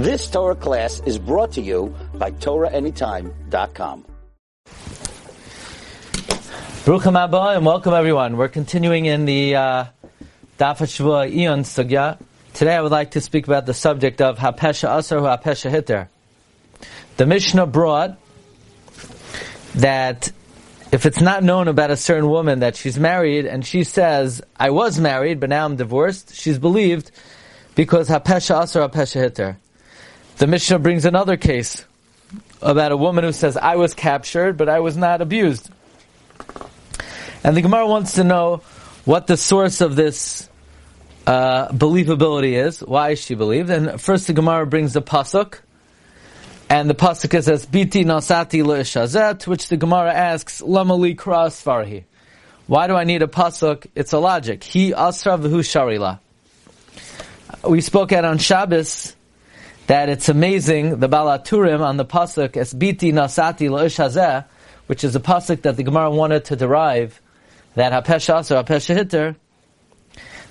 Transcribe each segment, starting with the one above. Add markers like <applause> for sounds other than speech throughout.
This Torah class is brought to you by TorahAnytime.com. Baruch Haba and welcome everyone. We're continuing in the uh, Daf Shvua Ion Sugya. Today I would like to speak about the subject of Hapesha Asar Hapesha Hitter. The Mishnah brought that if it's not known about a certain woman that she's married and she says, I was married but now I'm divorced, she's believed because Hapesha Asar Hapesha Hitter. The Mishnah brings another case about a woman who says, I was captured but I was not abused. And the Gemara wants to know what the source of this uh, believability is. Why is she believed? And first the Gemara brings the pasuk, and the pasuk says, "Biti nasati le'ishazet," which the Gemara asks, "Lamali kras farhi." Why do I need a pasuk? It's a logic. He asra v'hu sharila. We spoke out on Shabbos that it's amazing the Balaturim on the pasuk as biti nasati le'ishazeh, which is a pasuk that the Gemara wanted to derive that hapesha asar hapesha hitter.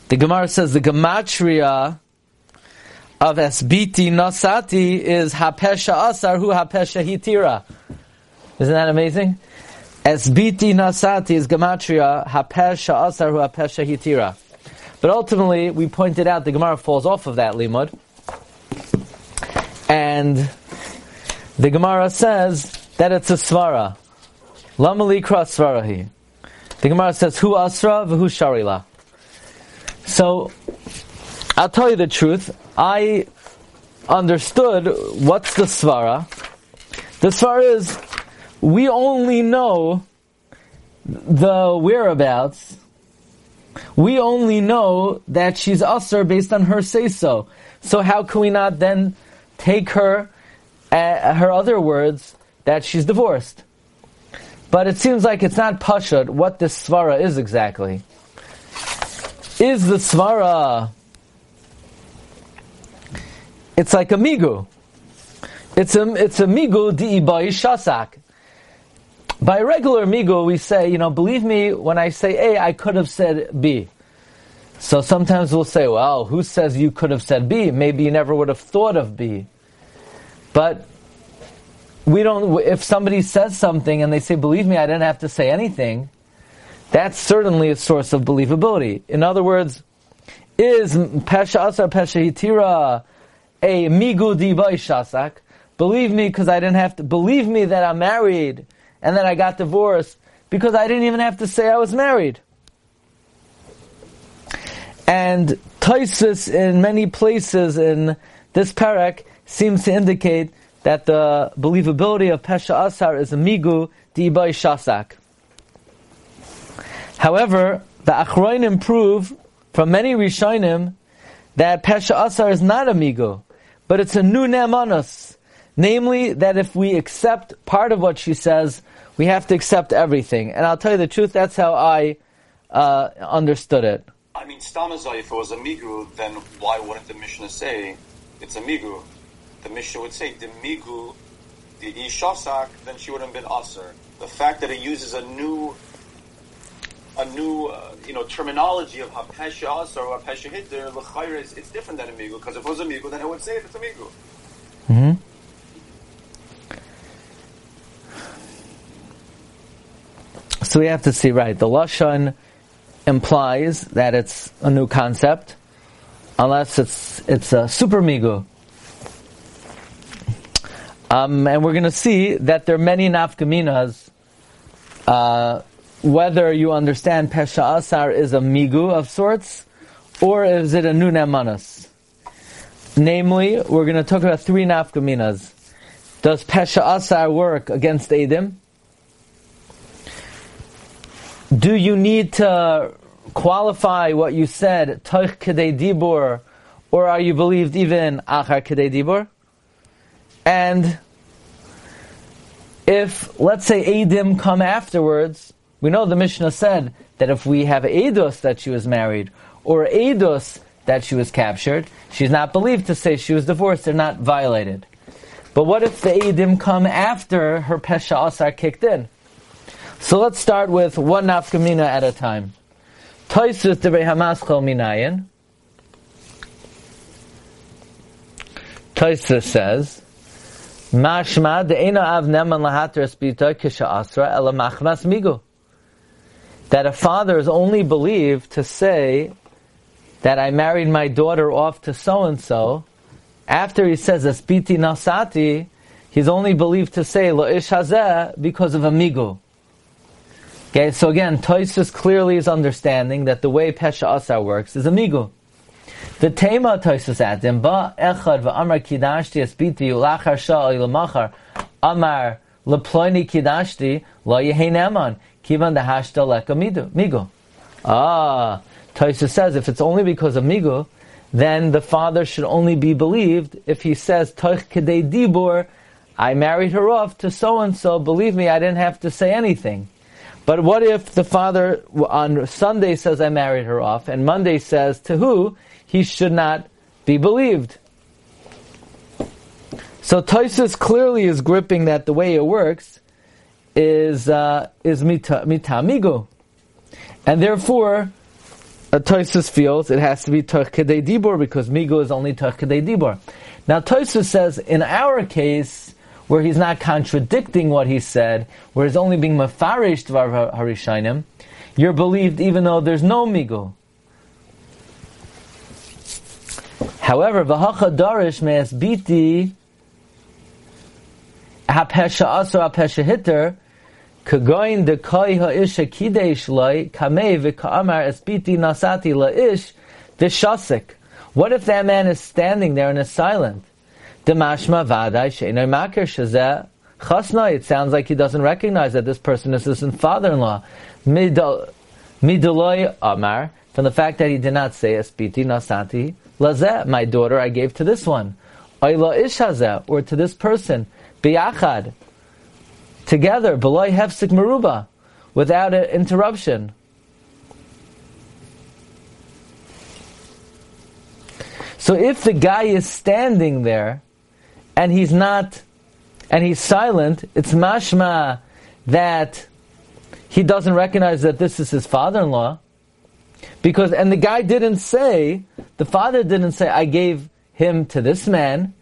The Gemara says the gematria of esbiti nasati is hapesha asar hu hapesha hitira. Isn't that amazing? Esbiti nasati is gematria hapesha asar hu hapesha hitira. But ultimately, we pointed out the Gemara falls off of that limud, and the Gemara says that it's a svara. Lamali kras svarahi. The Gemara says, "Who asra v'hu sharila." So, I'll tell you the truth. I understood what's the svara. The svara is we only know the whereabouts. We only know that she's usher based on her say so. So how can we not then take her, uh, her other words, that she's divorced? But it seems like it's not pashut what this svara is exactly. Is the svara? It's like a migu. It's a it's a migu di shasak. By regular migu, we say, you know, believe me when I say A, I could have said B. So sometimes we'll say, well, who says you could have said B? Maybe you never would have thought of B. But we don't, if somebody says something and they say, believe me, I didn't have to say anything, that's certainly a source of believability. In other words, is Pesha Asar Pesha Hitira a Migu Dibai Shasak? Believe me because I didn't have to, believe me that I'm married and that I got divorced because I didn't even have to say I was married. And Taisus in many places in this parak seems to indicate that the believability of Pesha Asar is a migu di'ibay shasak. However, the Achroinim prove from many Rishonim that Pesha Asar is not a migu, but it's a new nemanus. Namely, that if we accept part of what she says, we have to accept everything. And I'll tell you the truth, that's how I uh, understood it. I mean, Stamazai, if it was a migu, then why wouldn't the Mishnah say it's a migu? the Mishnah would say, Demigu, the Ishasak, then she would have been Aser. The fact that it uses a new, a new, uh, you know, terminology of Hapesha Aser or Hapesha Hitter, it's, different than a Migu, because if it was a Migu, then I would say it's a Migu. Mm-hmm. So we have to see, right, the Lashon implies that it's a new concept, unless it's, it's a super Migu. Um, and we're going to see that there are many nafkaminas. Uh, whether you understand Pesha Asar is a migu of sorts, or is it a nunemanas? Namely, we're going to talk about three nafkaminas. Does Pesha Asar work against Edim? Do you need to qualify what you said, Kedei Dibur, or are you believed even Achar Kedei Dibur? And if, let's say, Adim come afterwards, we know the Mishnah said that if we have Eidos that she was married, or Eidos that she was captured, she's not believed to say she was divorced, they're not violated. But what if the Eidim come after her Pesha Asar kicked in? So let's start with one nafkamina at a time. Toisus Debrei Hamaschel Minayin. Taisa says, Mashma de'ena av neman lahater espita kisha asra ela machmas migu. That a father is only believed to say that I married my daughter off to so and so. After he says espiti nasati, he's only believed to say lo ish hazeh because of a migu. Okay, so again, Toisus clearly is understanding that the way Pesha Asar works is a migu. The tema toisus adim ba echad va'amar kidashti espiti ulachar sha'al lamachar amar leploini kidashti lo yehein eman kivan dehashta leka migo. Ah, Toisus says if it's only because of migo, then the father should only be believed if he says toich kedei dibur, I married her off to so and so. Believe me, I didn't have to say anything. But what if the father on Sunday says I married her off, and Monday says to who? he should not be believed. So Toisus clearly is gripping that the way it works is uh, is mita, mitamigo, and therefore uh, Toisus feels it has to be Kedei Dibor because migo is only Kedei Dibor. Now Toisus says in our case where he's not contradicting what he said, where he's only being mafarish dvar harishainim, you're believed even though there's no migul. However, v'hacha darish me'es biti hapesha aso hapesha hitter kagoin de koi ha'isha kidesh loy kamei v'ka'amar es biti nasati la'ish v'shasik. What if that man is standing there and is silent? Demashma makir shazeh. It sounds like he doesn't recognize that this person is his father-in-law. Amar, from the fact that he did not say espiti nasati, Lazeh, my daughter, I gave to this one. Oyla ishazeh, or to this person. Biachad together, beloy hefsik meruba, without an interruption. So if the guy is standing there, and he's not, and he's silent, it's mashma that he doesn't recognize that this is his father-in-law, because, and the guy didn't say, the father didn't say, I gave him to this man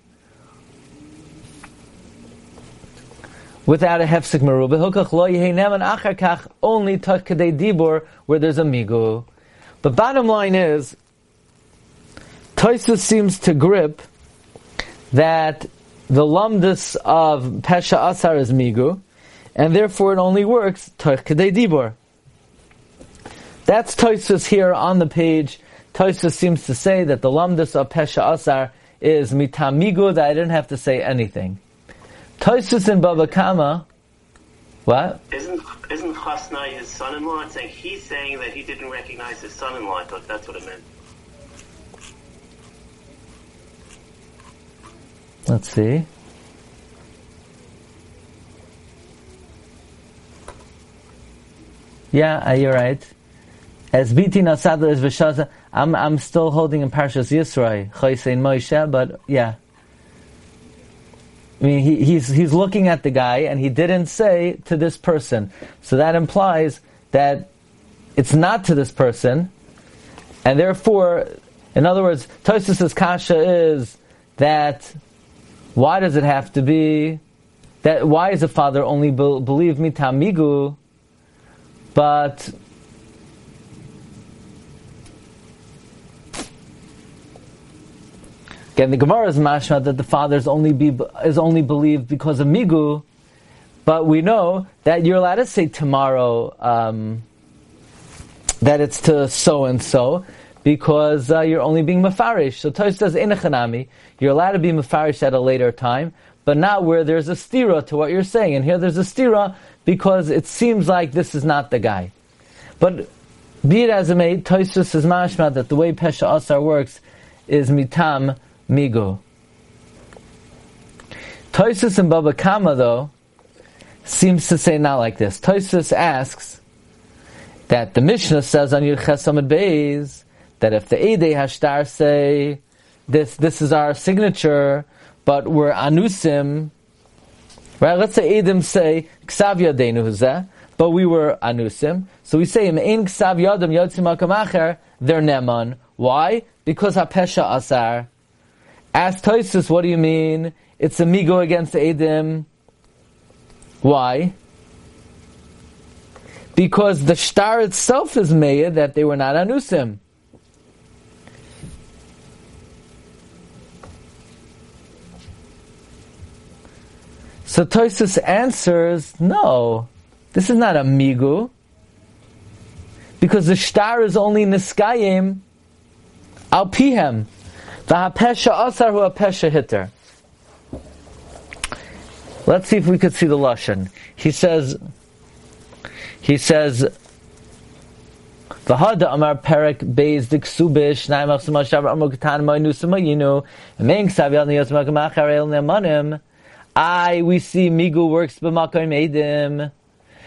without a hefsik merubah. Only takadei dibur where there's a migu. But bottom line is, Toisus seems to grip that the lumdus of Pesha Asar is migu, and therefore it only works takadei Dibor. That's Tosus here on the page. Tosus seems to say that the lumdus of Pesha Asar is mitamigu, that I didn't have to say anything. Tosus in Baba Kama, what? Isn't isn't Chasnai his son-in-law? It's saying he's saying that he didn't recognize his son-in-law. I thought that's what it meant. Let's see. Yeah, uh, you're right. As biti nasada is v'shaza, I'm I'm still holding in Parshas Yisroi, Chaysein Moshe, but yeah. I mean, he, he's he's looking at the guy, and he didn't say to this person, so that implies that it's not to this person, and therefore, in other words, Tosus's kasha is that why does it have to be that? Why is the father only be, believe me tamigu, but Again, the Gemara is mashma that the father is only be, is only believed because of migu, but we know that you're allowed to say tomorrow um, that it's to so and so because uh, you're only being mafarish. So Tosh says inachanami, you're allowed to be mafarish at a later time, but not where there's a stira to what you're saying. And here there's a stira because it seems like this is not the guy. But be it as it may, Tosus says mashma that the way Pesha Asar works is mitam migo. Toisus and Baba Kama, though, seems to say not like this. Toisus asks that the Mishnah says on Yud Chesamad Beis that if the Eidei Hashtar say this, this is our signature, but we're anusim, right? Let's say Eidim say Ksav Yadenu Huzeh, but we were anusim. So we say im ein Ksav Yadam Yotzim Akamacher, they're neman. Why? Because Hapesha Asar Ask Toisus, what do you mean? It's a migo against Edim. Why? Because the star itself is made that they were not anusim. So Toisus answers, no, this is not a migu, because the star is only niskayim al pihem. The hapesha asar hu hapesha hitter. Let's see if we could see the lashon. He says, he says, V'hada amar perek beis diksubish naim achsama shavar amar katan ma'inu samayinu me'ing savyal niyos makamachar el nemanim I, we see Migu works b'makom edim.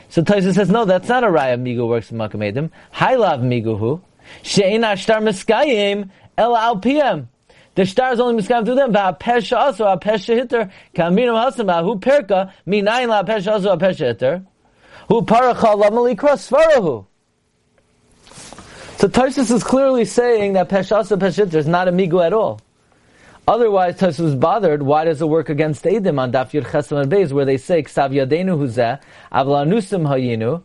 So Taisa says, no, that's not a raya Migu works b'makom edim. Hailav hu. She'in ashtar miskayim el al pm. The star is only miskayim through them. Va'apesha also, apesha hitter. Kaminam hasama, hu perka, minayin la apesha also, apesha hitter. Hu paracha lamali cross svarahu. So Tarsus is clearly saying that Peshasa Peshitter is not a migu at all. Otherwise, Tarsus is bothered. Why does it work against Edim on Daf Yud Chesam Beis, where they say Ksav Yadenu Huzeh Avlanusim Hayinu?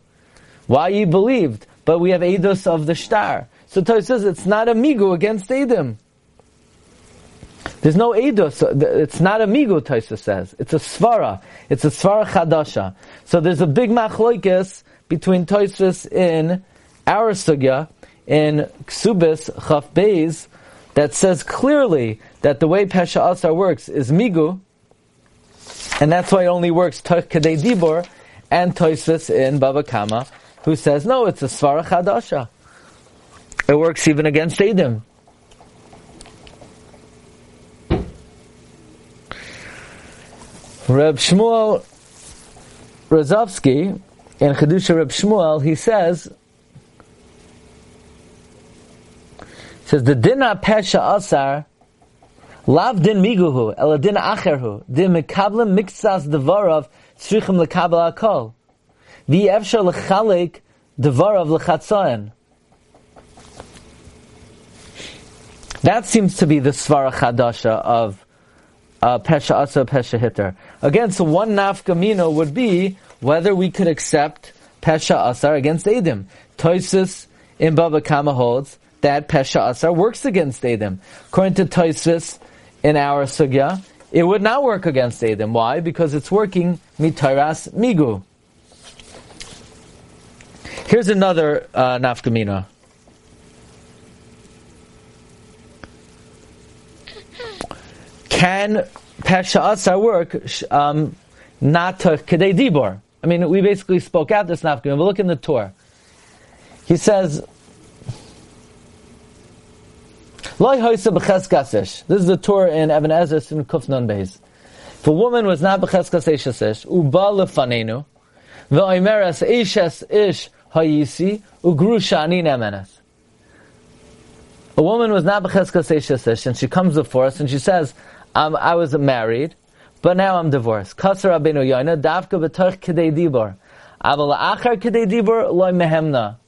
Why you believed, but we have Eidos of the Shtar. So Tarsus says it's not a migu against Edim. There's no Eidos. It's not a migu. Tarsus says it's a svara. It's a svara chadasha. So there's a big machlokes between Tarsus in our sugya in Ksubis Chaf Beis that says clearly that the way Pesha Asar works is Migu, and that's why it only works Kadei Dibor, and Toisus in Baba Kama, who says, no, it's a Svara Chadasha. It works even against Edim. Reb Shmuel Rozovsky, in Chedusha Reb Shmuel, he says, says the dina pesha asar lav din miguhu el din acherhu din mekablim mixas devarav tzrichim lekabel akol the efshar lechalek devarav lechatzayin. That seems to be the svara chadasha of uh, pesha asar pesha hitter. Again so one nafkamino would be whether we could accept pesha asar against edim. Toisus in baba kama holds that Pesha Asar works against Adam. According to Toisvis in our Sugya, it would not work against Adam. Why? Because it's working Mitaras Migu. Here's another uh, nafkamina. Can Pesha Asar work um, not to Kedei Dibor? I mean, we basically spoke out this nafkamina, but look in the Torah. He says, this is the Tur in Even HaEzer in Kufnan Beis. If a woman was not b'cheskas uba lefanenu, ve'oimeres eshes ish hayisi, ugrusha ani nemenes. A woman was not b'cheskas and she comes before us and she says, I was married, but now I'm divorced. Kasar Rabbeinu Yoina, davka b'toch kedei dibor. Aval achar kedei dibor, loy mehemna.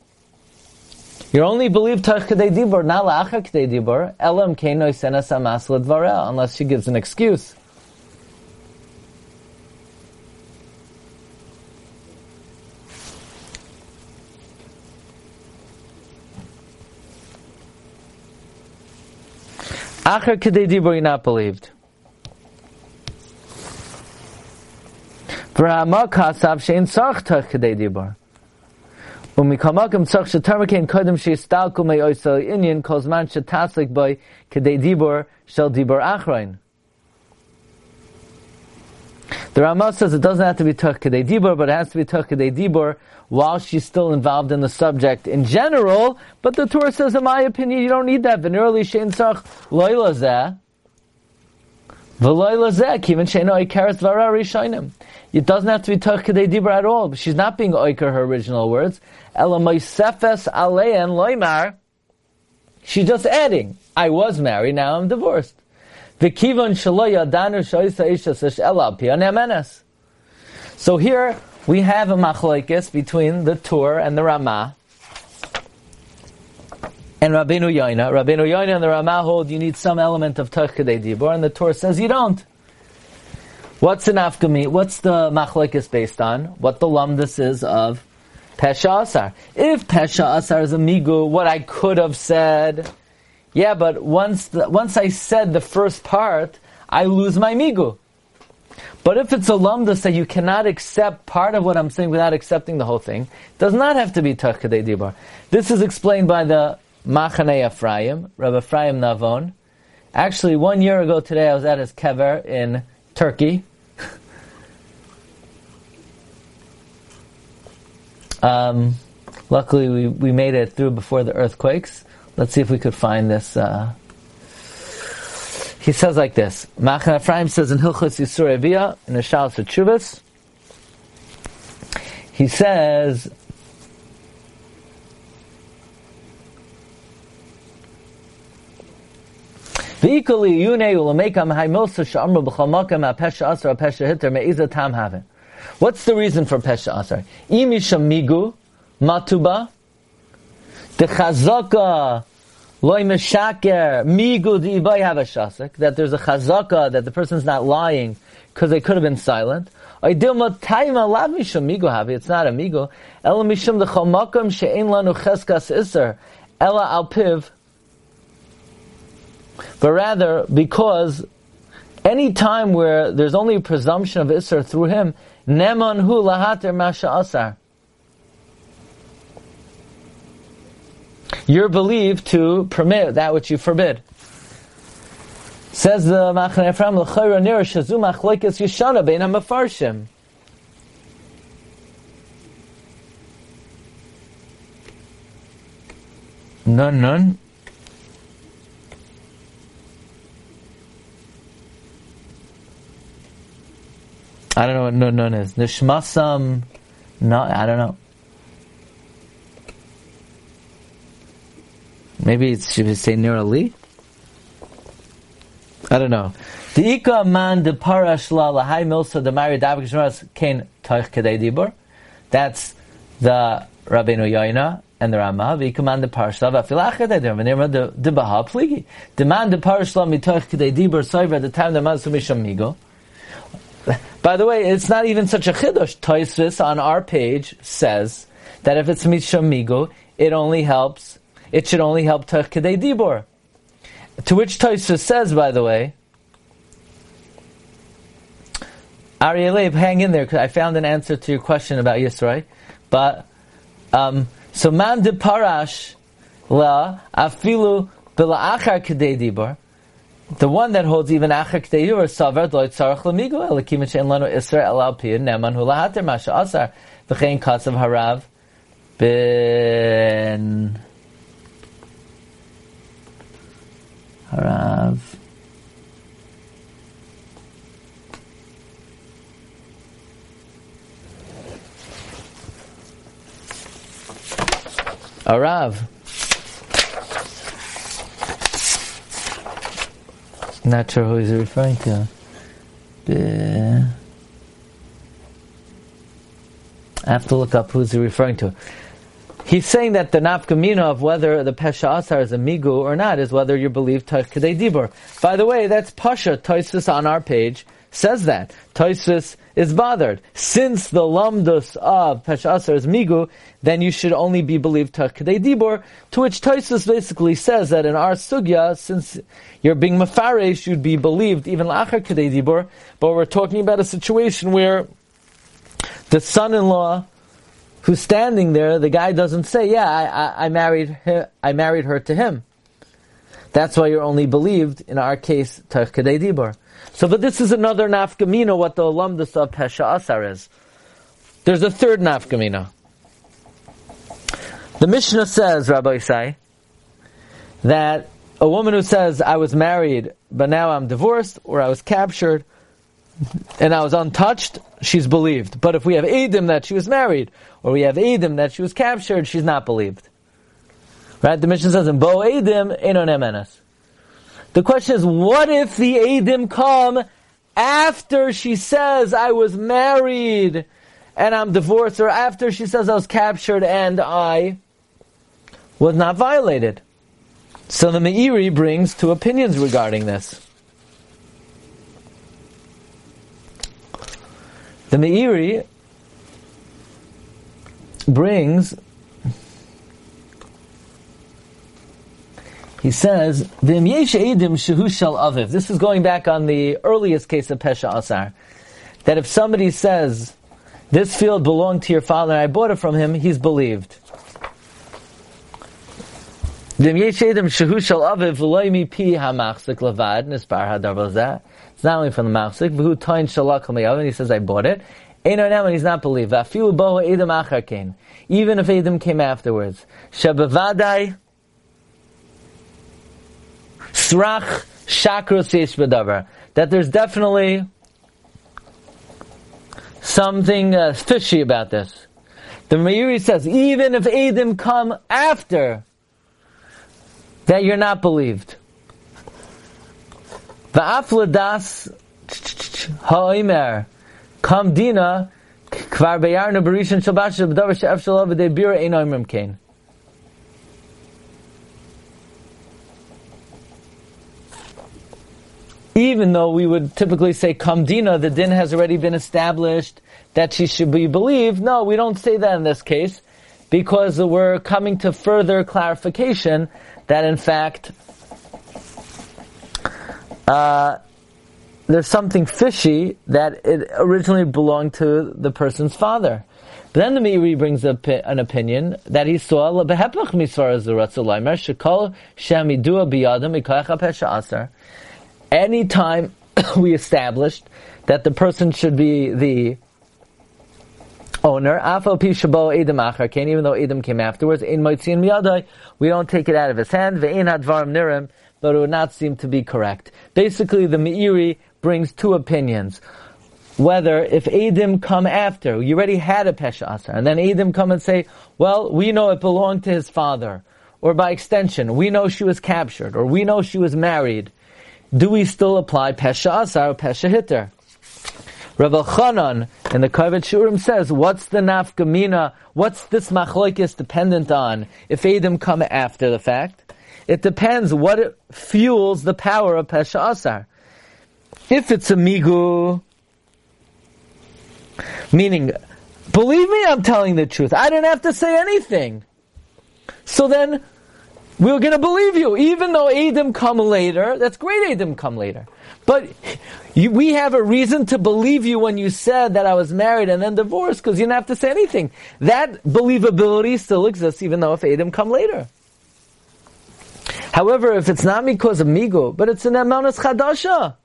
You only believe Tach Kedei Dibor, not La'achar Kedei Dibor, Elam Keino Senas Amas Ledvarel, unless she gives an excuse. Achar Kedei Dibor, you're not believed. V'ra'amah kasav she'in sarch Tach Kedei Dibor. Umikamakim tzach shetarmakein kodem sheistalku mei oisel inyan kozman shetaslik by kedei dibor shel dibor achroin. The Ramah says it doesn't have to be tuch kedei dibor, but it has to be tuch kedei dibor while she's still involved in the subject in general. But the Tur says, in my opinion, you don't need that. Venerally shein tzach loyla zeh. It doesn't have to be Toch Kedei Dibra at all. She's not being Oiker her original words. She's just adding, I was married, now I'm divorced. So here we have a machlokes between the Tur and the Ramah. And Rabbeinu Yoina. Rabbeinu Yoina and the Ramah hold you need some element of Tach Kedei Dibor, and the Tur says you don't. What's the nafkami? What's the machlekes based on? What the lumdus is of Pesha Asar. If Pesha Asar is a migu, what I could have said, yeah, but once the, once I said the first part, I lose my migu. But if it's a lumdus that you cannot accept part of what I'm saying without accepting the whole thing, does not have to be Tach dibar. This is explained by the Machanei Ephraim, Rabbi Ephraim Navon. Actually, one year ago today, I was at his kever in Turkey. <laughs> um, luckily, we, we made it through before the earthquakes. Let's see if we could find this. Uh, he says like this. Machane Ephraim says in Hilchos Issurei Biah, in the Shalos Chuvas, he says, What's the reason for pesha asar? Imisha migu matuba the chazaka loy meshaker migu di'ibay have a shasik that there's a chazaka that the person's not lying because they could have been silent. It's not a migu. Ela mishum the chamakam she'en lanu cheskas iser. Ela al piv but rather because any time where there's only a presumption of Isser through him, Neman hu lahater masha asar. You're believed to permit that which you forbid. Says the Machane Ephraim, l'chayra nira shazu machlekes yishana bein ha-mefarshim. None, none. I don't know what nun nun is. Nishmasam, no, I don't know. Maybe it should say Nirali? I don't know. The Ika man de parashla lahai milsa de mari davik kain toich kedei dibur. That's the Rabbeinu Yoina and the Ramah. The Ika man de parashla v'afilach kedei dibur. V'nirma de de baha pligi. The man de parashla mitoich kedei dibur soiver the time the man sumisham migo. By the way, it's not even such a chiddush. Toisvis on our page says that if it's migo, it only helps. It should only help Kedei Dibor. To which Toisvis says, by the way, Ariel hang in there because I found an answer to your question about Yisroi. But um, so man de parash la afilu achar kedei dibor. The one that holds even achak deyur savar loy tzarach lamigo elakim shein lanu isra elal piyad neman hu lahater masha asar v'chein kasav harav ben harav Arav. Not sure who he's referring to. I have to look up who's he referring to. He's saying that the nafkamina of whether the pesha asar is a migu or not is whether you believe kadei dibur. By the way, that's pasha. Toisus on our page says that. Toisus is bothered. Since the lamdus of pesha asar is migu, then you should only be believed kadei dibur. To which Toisus basically says that in our sugya, since you're being mafaresh, you'd be believed even lachar kadei dibur. But we're talking about a situation where the son-in-law who's standing there, the guy doesn't say, "Yeah, I, I, I married her, I married her to him." That's why you're only believed in our case kadei dibur. So, but this is another nafkamina. What the alumnus of Pesha Asar is. There's a third nafkamina. The Mishnah says, Rabbi Isai, that a woman who says, I was married, but now I'm divorced, or I was captured, and I was untouched, she's believed. But if we have Edom that she was married, or we have Edom that she was captured, she's not believed. Right? The Mishnah says, in Bo Edom, Enon Emenes. The question is, what if the Edom come after she says, I was married, and I'm divorced, or after she says I was captured and I was not violated. So the Meiri brings two opinions regarding this. The Meiri brings, he says, V'im edim shehu shel aviv. This is going back on the earliest case of Pesha Asar. That if somebody says, this field belonged to your father and I bought it from him, he's believed. It's not only from the machzik, v'hu toin shalak and he says, I bought it. Eino now, and he's not believed. Edom even if Adam came afterwards. Shabavadai Srach Shakros Yesh. That there's definitely something uh, fishy about this. The Meiri says, even if Adam come after, that you're not believed. Va'afladas ha'omer kam dina Kvar beyarnu berishan shalbash b'davar she'ef shalav v'dei bira ein oimrim kain. Even though we would typically say kamdina, the din has already been established that she should be believed. No, we don't say that in this case because we're coming to further clarification that in fact uh, there's something fishy that it originally belonged to the person's father. But then the Meiri brings up an opinion that he saw lebehepach misvara zuratzulaymer shekol shamidua biyadam ikoyach pesha asar. Anytime <coughs> we established that the person should be the owner, even though edom came afterwards, in we don't take it out of his hand, but it would not seem to be correct. Basically, the Meiri brings two opinions. Whether if Adim come after, you already had a Pesha Asar, and then Adim come and say, well, we know it belonged to his father, or by extension, we know she was captured, or we know she was married, do we still apply Pesha Asar or Pesha Hitter? Rabbi Chanan in the Kovetz Shiurim says, what's the nafkamina, what's this machlokes dependent on if Adim come after the fact? It depends what fuels the power of Pesha Asar. If it's a migu, meaning, believe me, I'm telling the truth. I didn't have to say anything. So then, we're going to believe you, even though Adam come later. That's great, Adam come later. But you, we have a reason to believe you when you said that I was married and then divorced because you didn't have to say anything. That believability still exists, even though if Adam come later. However, if it's not because of migu, but it's an emanis chadasha,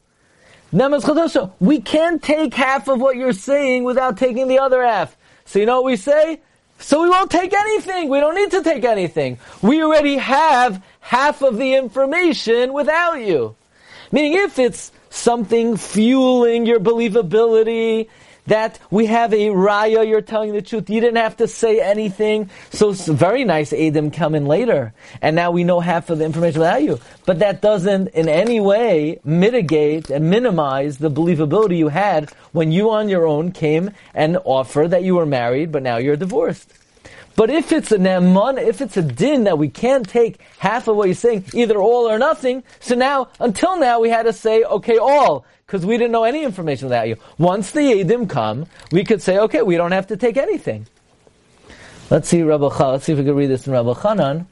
we can't take half of what you're saying without taking the other half. So you know what we say? So we won't take anything. We don't need to take anything. We already have half of the information without you. Meaning if it's something fueling your believability, that we have a raya, you're telling the truth. You didn't have to say anything. So it's very nice Adam come in later. And now we know half of the information without you. But that doesn't in any way mitigate and minimize the believability you had when you on your own came and offered that you were married, but now you're divorced. But if it's a neman, if it's a din that we can't take half of what you're saying, either all or nothing, so now, until now, we had to say, okay, all because we didn't know any information without you. Once the Yedim come, we could say, okay, we don't have to take anything. Let's see, Rabbi Ch- let's see if we can read this in Rabbi Chanan.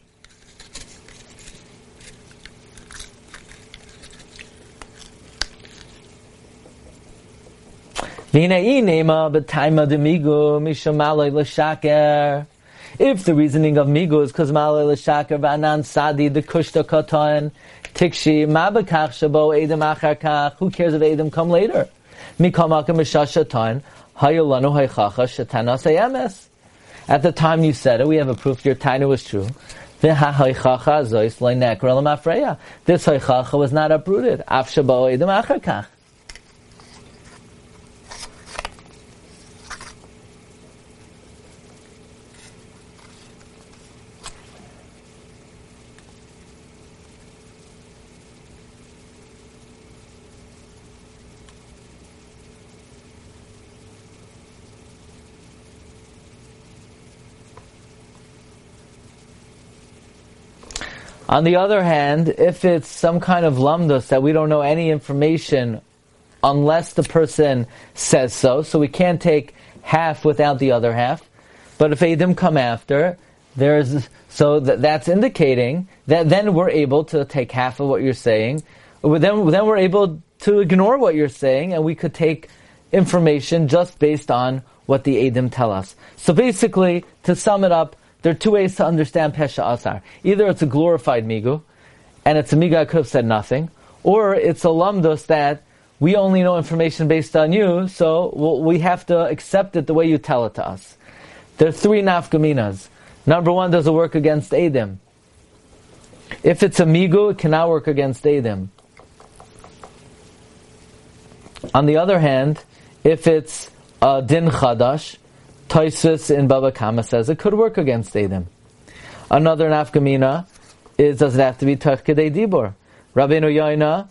If the reasoning of migu is because malay l'shaker v'anan sadi the kushta katan Tikshi, mabakach shabo edem achar kach. Who cares if edem come later? Mikamakam mishashatan, hayolanu haychacha shatanas emes. At the time you said it, we have a proof your taina was true. This haychacha was not uprooted. Af shabo edem On the other hand, if it's some kind of lamdus that we don't know any information unless the person says so, so we can't take half without the other half. But if Adim come after, there's so that, that's indicating that then we're able to take half of what you're saying. Then, then we're able to ignore what you're saying, and we could take information just based on what the Adim tell us. So basically, to sum it up, there are two ways to understand Pesha Asar. Either it's a glorified Migu, and it's a Migu could have said nothing, or it's a Lamdos that we only know information based on you, so we have to accept it the way you tell it to us. There are three nafkaminas. Number one, does it work against Adim? If it's a migu, it cannot work against Adim. On the other hand, if it's a din chadash, Toisus in Baba Kama says it could work against Adim. Another nafkamina is does it have to be Tachkidei Dibur? Rabbeinu Yoina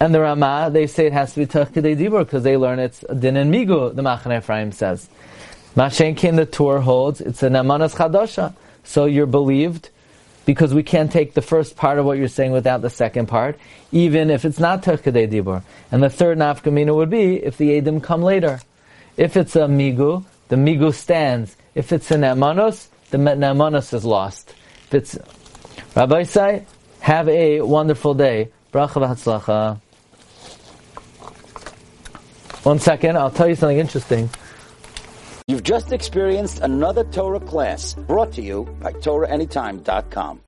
and the Rama, they say it has to be Tachkidei Dibur because they learn it's din and migu, the Machane Ephraim says. Mashenkin, the Tur holds, it's an Amanas Chadasha. So you're believed because we can't take the first part of what you're saying without the second part, even if it's not Terkadei Dibur. And the third nafkamina would be if the Edim come later. If it's a Migu, the Migu stands. If it's an Nemanos, the Nemanos is lost. If it's Rabbi Say, have a wonderful day. Bracha. One second, I'll tell you something interesting. You've just experienced another Torah class brought to you by TorahAnytime.com.